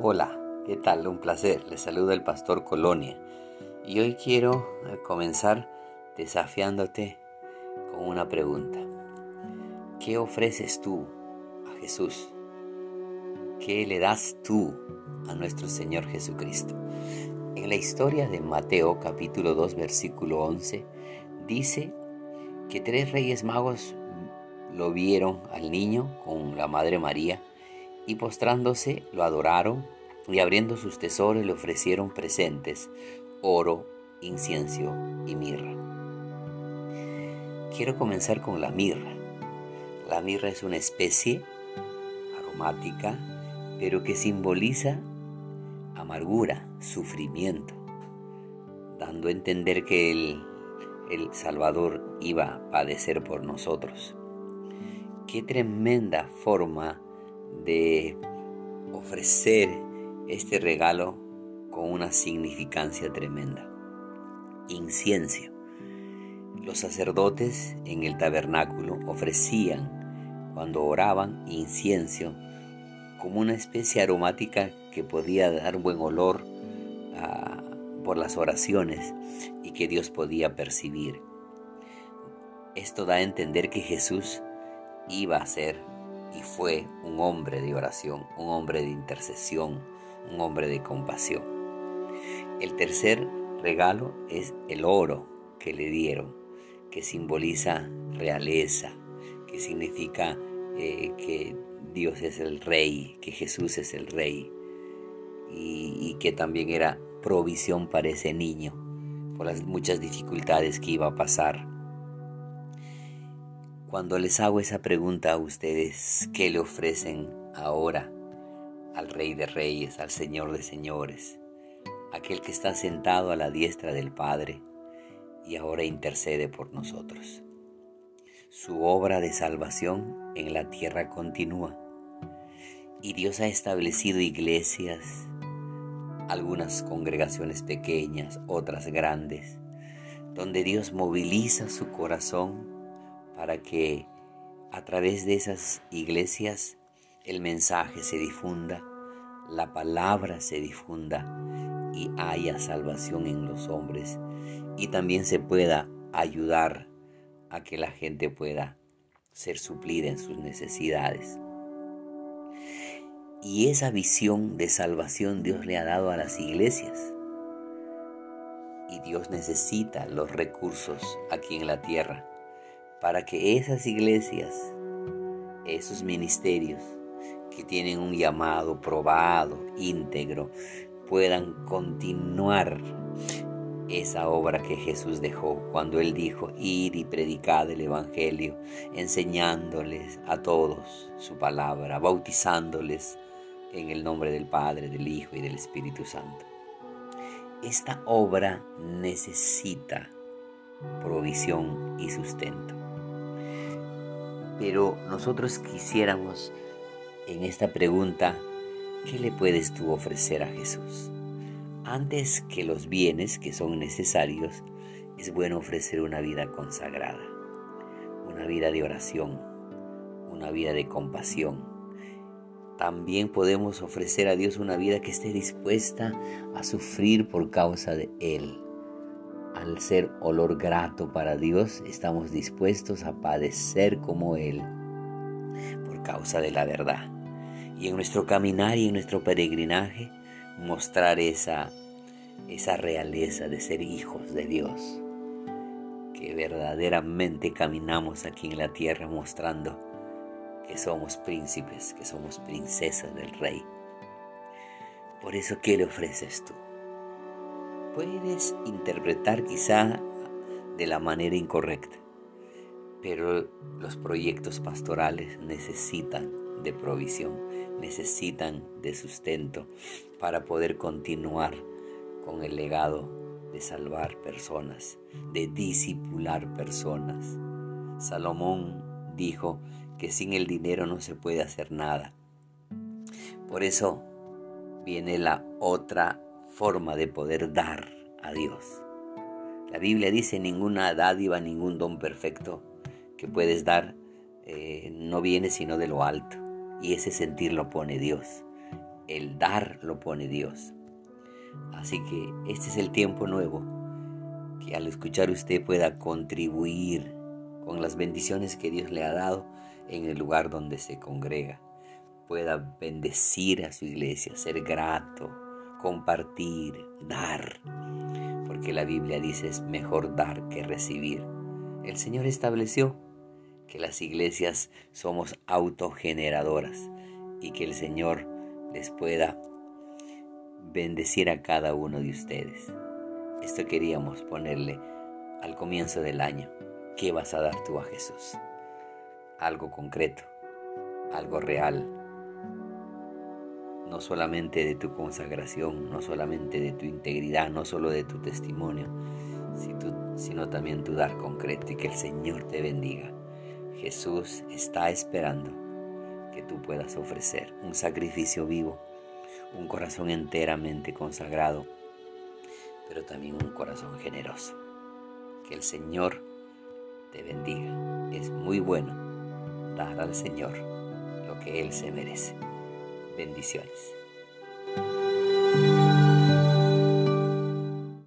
Hola, ¿qué tal? Un placer. Les saluda el pastor Colonia. Y hoy quiero eh, comenzar desafiándote con una pregunta. ¿Qué ofreces tú a Jesús? ¿Qué le das tú a nuestro Señor Jesucristo? En la historia de Mateo capítulo 2 versículo 11 dice que tres reyes magos lo vieron al niño con la Madre María y postrándose lo adoraron y abriendo sus tesoros le ofrecieron presentes, oro, incienso y mirra. Quiero comenzar con la mirra. La mirra es una especie aromática, pero que simboliza amargura, sufrimiento, dando a entender que el, el Salvador iba a padecer por nosotros. Qué tremenda forma de ofrecer este regalo con una significancia tremenda. Incienso. Los sacerdotes en el tabernáculo ofrecían, cuando oraban, incienso como una especie aromática que podía dar buen olor ah, por las oraciones y que Dios podía percibir. Esto da a entender que Jesús iba a ser y fue un hombre de oración, un hombre de intercesión, un hombre de compasión. El tercer regalo es el oro que le dieron, que simboliza realeza, que significa eh, que Dios es el rey, que Jesús es el rey y, y que también era provisión para ese niño por las muchas dificultades que iba a pasar cuando les hago esa pregunta a ustedes, ¿qué le ofrecen ahora al Rey de Reyes, al Señor de Señores, aquel que está sentado a la diestra del Padre y ahora intercede por nosotros? Su obra de salvación en la tierra continúa y Dios ha establecido iglesias, algunas congregaciones pequeñas, otras grandes, donde Dios moviliza su corazón para que a través de esas iglesias el mensaje se difunda, la palabra se difunda y haya salvación en los hombres y también se pueda ayudar a que la gente pueda ser suplida en sus necesidades. Y esa visión de salvación Dios le ha dado a las iglesias. Y Dios necesita los recursos aquí en la tierra para que esas iglesias, esos ministerios que tienen un llamado probado, íntegro, puedan continuar esa obra que Jesús dejó cuando Él dijo, ir y predicar el Evangelio, enseñándoles a todos su palabra, bautizándoles en el nombre del Padre, del Hijo y del Espíritu Santo. Esta obra necesita provisión y sustento. Pero nosotros quisiéramos en esta pregunta, ¿qué le puedes tú ofrecer a Jesús? Antes que los bienes que son necesarios, es bueno ofrecer una vida consagrada, una vida de oración, una vida de compasión. También podemos ofrecer a Dios una vida que esté dispuesta a sufrir por causa de Él al ser olor grato para Dios, estamos dispuestos a padecer como Él por causa de la verdad. Y en nuestro caminar y en nuestro peregrinaje, mostrar esa, esa realeza de ser hijos de Dios. Que verdaderamente caminamos aquí en la tierra mostrando que somos príncipes, que somos princesas del Rey. Por eso, ¿qué le ofreces tú? Puedes interpretar quizá de la manera incorrecta, pero los proyectos pastorales necesitan de provisión, necesitan de sustento para poder continuar con el legado de salvar personas, de disipular personas. Salomón dijo que sin el dinero no se puede hacer nada. Por eso viene la otra forma de poder dar a Dios. La Biblia dice ninguna dádiva, ningún don perfecto que puedes dar eh, no viene sino de lo alto. Y ese sentir lo pone Dios. el dar lo pone Dios. Así que este es el tiempo nuevo que al escuchar usted pueda contribuir con las bendiciones que Dios le ha dado en el lugar donde se congrega. Pueda bendecir a su iglesia, ser grato, compartir, dar. Porque la Biblia dice es mejor dar que recibir. El Señor estableció que las iglesias somos autogeneradoras y que el Señor les pueda bendecir a cada uno de ustedes. Esto queríamos ponerle al comienzo del año. ¿Qué vas a dar tú a Jesús? Algo concreto, algo real. No solamente de tu consagración, no solamente de tu integridad, no solo de tu testimonio, sino también tu dar concreto y que el Señor te bendiga. Jesús está esperando que tú puedas ofrecer un sacrificio vivo, un corazón enteramente consagrado, pero también un corazón generoso. Que el Señor te bendiga. Es muy bueno dar al Señor lo que Él se merece. Bendiciones.